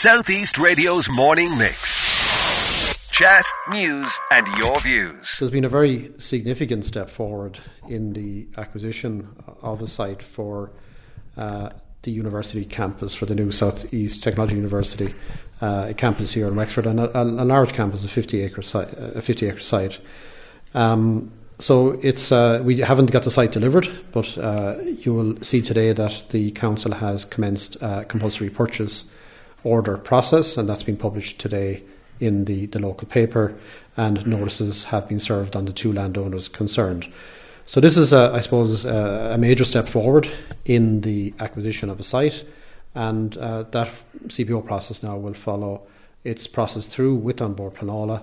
Southeast Radio's morning mix. Chat, news, and your views. There's been a very significant step forward in the acquisition of a site for uh, the university campus for the new Southeast Technology University uh, a campus here in Wexford and a, a, large campus, a 50 acre site. A 50 acre site. Um, so it's uh, we haven't got the site delivered, but uh, you will see today that the council has commenced a compulsory purchase order process, and that's been published today in the, the local paper, and notices have been served on the two landowners concerned. So this is, a, I suppose, a, a major step forward in the acquisition of a site, and uh, that CPO process now will follow its process through with An Bord Pleanála,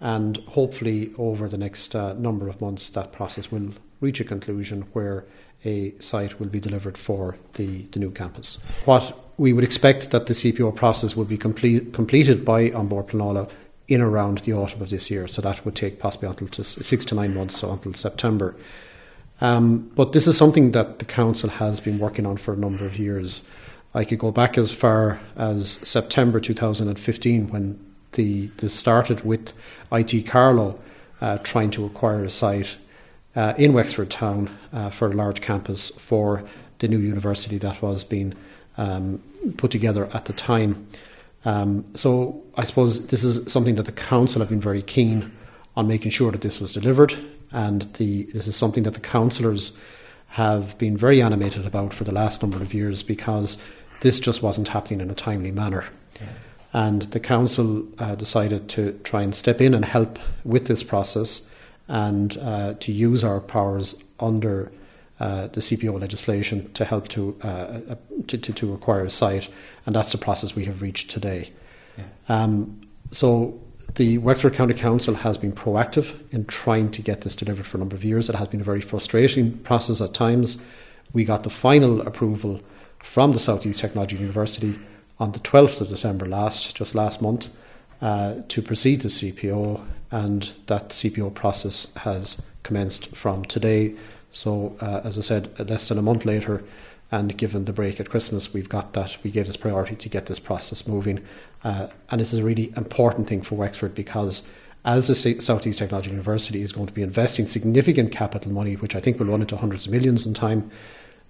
and hopefully over the next uh, number of months that process will reach a conclusion where a site will be delivered for the, the new campus. What we would expect that the CPO process would be complete, completed by An Pleanála in around the autumn of this year. So that would take possibly until six to nine months, so until September. Um, but this is something that the council has been working on for a number of years. I could go back as far as September 2015 when the this started with IT Carlow uh, trying to acquire a site uh, in Wexford town uh, for a large campus for the new university that was being um, put together at the time. Um, so I suppose this is something that the council have been very keen on making sure that this was delivered, and the, this is something that the councillors have been very animated about for the last number of years because this just wasn't happening in a timely manner. Yeah. And the council uh, decided to try and step in and help with this process and uh, to use our powers under uh, the CPO legislation to help to, uh, uh, to, to, to, acquire a site, and that's the process we have reached today. Yeah. Um, so the Wexford County Council has been proactive in trying to get this delivered for a number of years. It has been a very frustrating process at times. We got the final approval from the Southeast Technology University on the 12th of December last, just last month, uh, to proceed to CPO, and that CPO process has commenced from today. So, uh, as I said, less than a month later, and given the break at Christmas, we've got that. We gave this priority to get this process moving. Uh, and this is a really important thing for Wexford because as the Southeast Technology University is going to be investing significant capital money, which I think will run into hundreds of millions in time,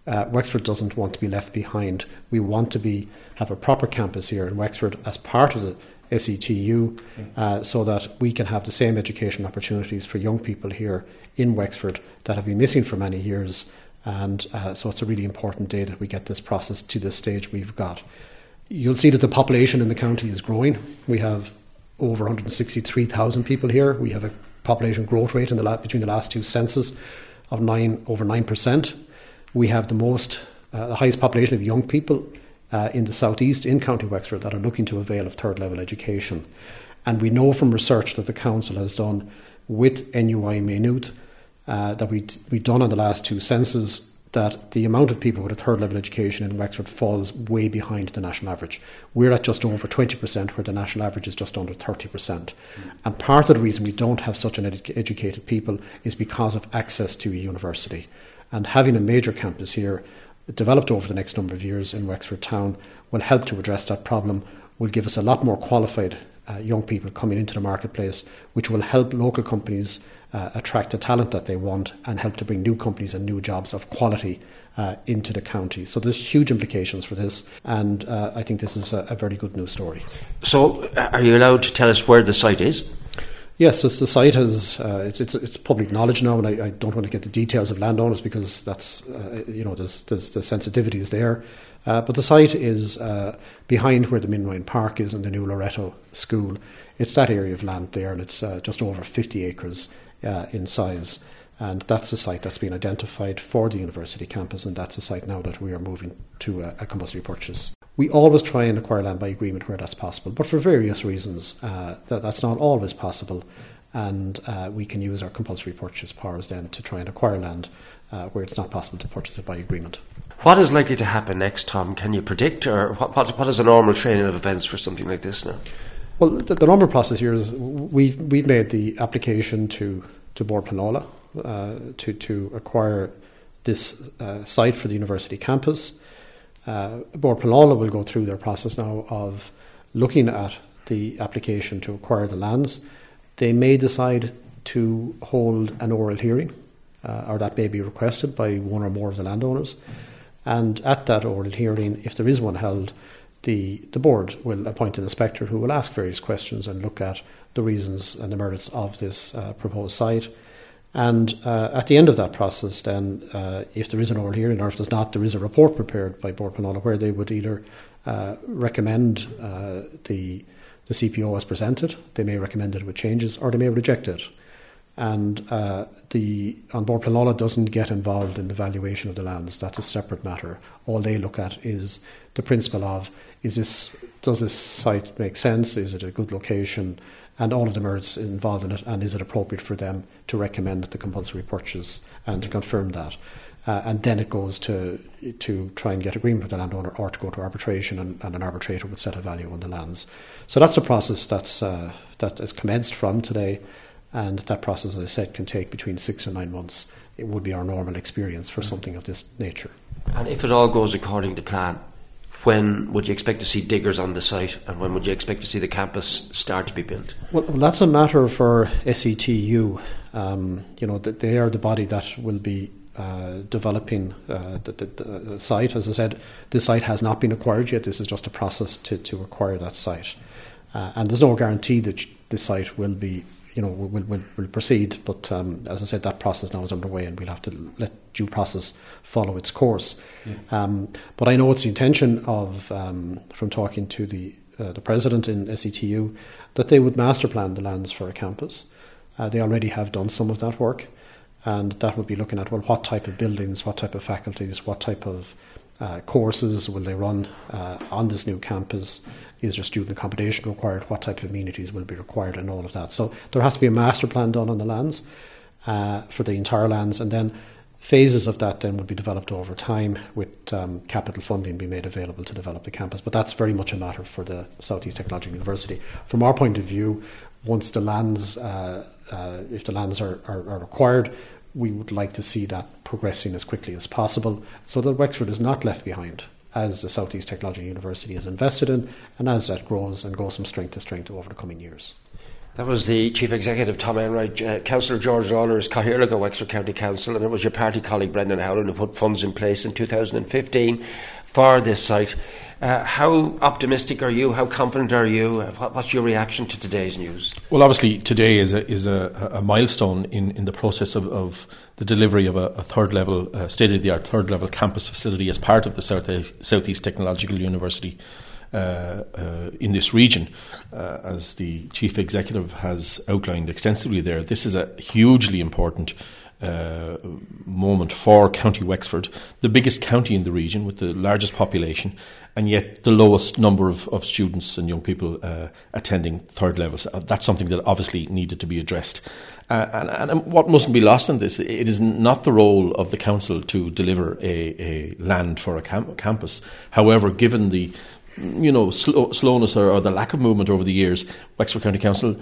uh, Wexford doesn't want to be left behind. We want to be have a proper campus here in Wexford as part of the SETU, uh, so that we can have the same education opportunities for young people here in Wexford that have been missing for many years. And uh, so it's a really important day that we get this process to this stage we've got. You'll see that the population in the county is growing. We have over 163,000 people here. We have a population growth rate in the la- between the last two census of nine over nine percent. We have the most, uh, the highest population of young people uh, in the southeast in County Wexford that are looking to avail of third level education. And we know from research that the council has done with NUI Maynooth uh, that we we've done on the last two censuses that the amount of people with a third level education in Wexford falls way behind the national average. We're at just over 20%, where the national average is just under 30%. Mm. And part of the reason we don't have such an edu- educated people is because of access to a university. And having a major campus here, developed over the next number of years in Wexford Town, will help to address that problem, will give us a lot more qualified uh, young people coming into the marketplace, which will help local companies uh, attract the talent that they want and help to bring new companies and new jobs of quality uh, into the county. So there's huge implications for this, and uh, I think this is a, a, very good news story. So, uh, are you allowed to tell us where the site is? Yes, the site is uh, it's, it's, it's public knowledge now, and I, I, don't want to get the details of landowners because that's you know there's, there's the sensitivities there. Uh, but the site is uh, behind where the Min Ryan Park is and the new Loreto School. It's that area of land there, and it's uh, just over 50 acres uh, in size. And that's the site that's been identified for the university campus, and that's the site now that we are moving to a, a compulsory purchase. We always try and acquire land by agreement where that's possible, but for various reasons, uh, that, that's not always possible. And uh, we can use our compulsory purchase powers then to try and acquire land where it's not possible to purchase it by agreement. What is likely to happen next, Tom? Can you predict, or what, what, what is the normal training of events for something like this now? Well, the, the normal process here is we've, we've made the application to, to Bord Pleanála uh, to, to acquire this uh, site for the university campus. Uh, Pleanála will go through their process now of looking at the application to acquire the lands, they may decide to hold an oral hearing, uh, or that may be requested by one or more of the landowners. And at that oral hearing, if there is one held, the, the board will appoint an inspector who will ask various questions and look at the reasons and the merits of this uh, proposed site. And uh, at the end of that process, then, uh, if there is an oral hearing or if there's not, there is a report prepared by Bord Pleanála where they would either uh, recommend uh, the the CPO as presented. They may recommend it with changes or they may reject it. And uh, the An Bord Pleanála doesn't get involved in the valuation of the lands. That's a separate matter. All they look at is the principle of is this does this site make sense? Is it a good location? And all of the merits involved in it, and is it appropriate for them to recommend the compulsory purchase and to confirm that? Uh, and then it goes to to try and get agreement with the landowner or to go to arbitration and, and an arbitrator would set a value on the lands. So that's the process that's uh, that is commenced from today and that process, as I said, can take between six and nine months. It would be our normal experience for something of this nature. And if it all goes according to plan, when would you expect to see diggers on the site and when would you expect to see the campus start to be built? Well, that's a matter for SETU. Um, you know, they are the body that will be uh, developing uh, the, the, the, site. As I said, this site has not been acquired yet. This is just a process to, to acquire that site. Uh, and there's no guarantee that the site will be, you know, we will, will, will proceed. But um, as I said, that process now is underway and we'll have to let due process follow its course. Yeah. Um, but I know it's the intention of, um, from talking to the, uh, the president in SETU, that they would master plan the lands for a campus. Uh, they already have done some of that work and that would be looking at well, what type of buildings, what type of faculties, what type of uh, courses will they run uh, on this new campus? Is there student accommodation required? What type of amenities will be required, and all of that. So there has to be a master plan done on the lands uh, for the entire lands, and then phases of that then would be developed over time with um, capital funding being made available to develop the campus. But that's very much a matter for the Southeast Technological University. From our point of view, once the lands, uh, uh, if the lands are, are, are acquired, we would like to see that progressing as quickly as possible so that Wexford is not left behind as the Southeast Technology University is invested in and as that grows and goes from strength to strength over the coming years. That was the Chief Executive, Tom Enright. Uh, Councillor George Lawlor is Cathaoirleach Wexford County Council, and it was your party colleague Brendan Howlin who put funds in place in 2015 for this site. Uh, how optimistic are you? How confident are you? What's your reaction to today's news? Well, obviously, today is a, is a, a milestone in, in the process of, of the delivery of a, a third level, uh, state of the art third level campus facility as part of the South, Southeast Technological University. Uh, uh, in this region, uh, as the chief executive has outlined extensively there, this is a hugely important uh, moment for County Wexford, the biggest county in the region with the largest population, and yet the lowest number of, of students and young people uh, attending third levels. Uh, that's something that obviously needed to be addressed. Uh, and, and, what mustn't be lost in this, it is not the role of the council to deliver a, a land for a cam- campus. However, given the you know, slow, slowness or, or, the lack of movement over the years, Wexford County Council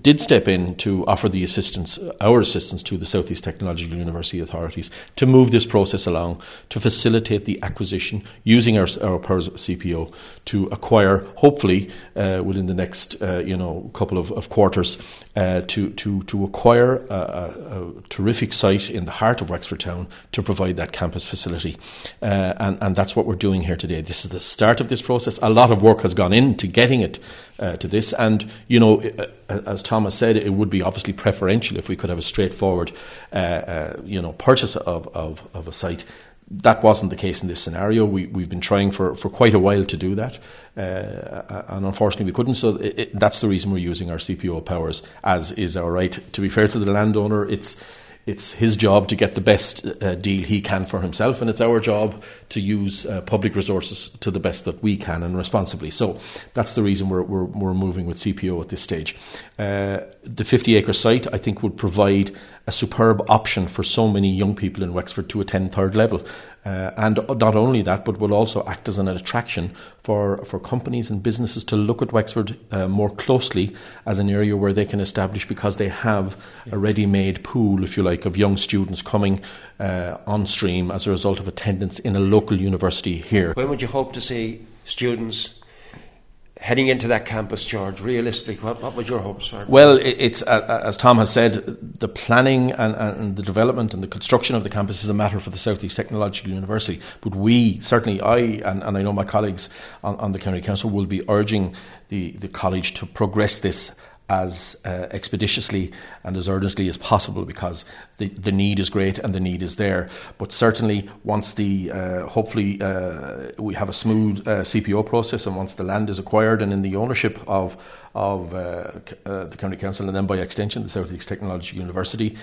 did step in to offer the assistance, our assistance to the Southeast Technological University authorities to move this process along, to facilitate the acquisition using our, our powers CPO to acquire, hopefully, uh, within the next, uh, you know, couple of, of quarters, uh, to, to, to acquire a, a, a, terrific site in the heart of Wexford Town to provide that campus facility. Uh, and, and that's what we're doing here today. This is the start of this process. A lot of work has gone into getting it uh, to this. And, you know, uh, as Thomas said, it would be obviously preferential if we could have a straightforward, uh, uh, you know, purchase of, of, of, a site. That wasn't the case in this scenario. We, we've been trying for, for quite a while to do that, uh, and unfortunately we couldn't. So it, it, that's the reason we're using our CPO powers, as is our right. To be fair to the landowner, it's it's his job to get the best uh, deal he can for himself, and it's our job to use uh, public resources to the best that we can and responsibly. So that's the reason we're, we're, we're moving with CPO at this stage. Uh, the 50 acre site, I think, would provide a superb option for so many young people in Wexford to attend third level. Uh, and not only that, but will also act as an attraction for, for companies and businesses to look at Wexford uh, more closely as an area where they can establish because they have a ready made pool, if you like, of young students coming uh, on stream as a result of attendance in a local university here. When would you hope to see students heading into that campus, George? Realistically, what, what would your hopes are? Well, it's uh, as Tom has said, the planning and, and, the development and the construction of the campus is a matter for the Southeast Technological University. But we certainly, I and, and I know my colleagues on, on the county council will be urging the, the college to progress this as uh, expeditiously and as urgently as possible because the, the need is great and the need is there. But certainly, once the uh, hopefully uh, we have a smooth uh, CPO process and once the land is acquired and in the ownership of of uh, uh, the county council and then by extension the South East Technology University,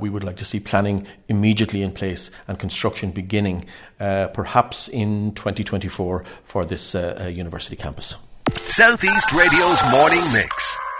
we would like to see planning immediately in place and construction beginning perhaps in 2024 for this university campus. Southeast Radio's morning mix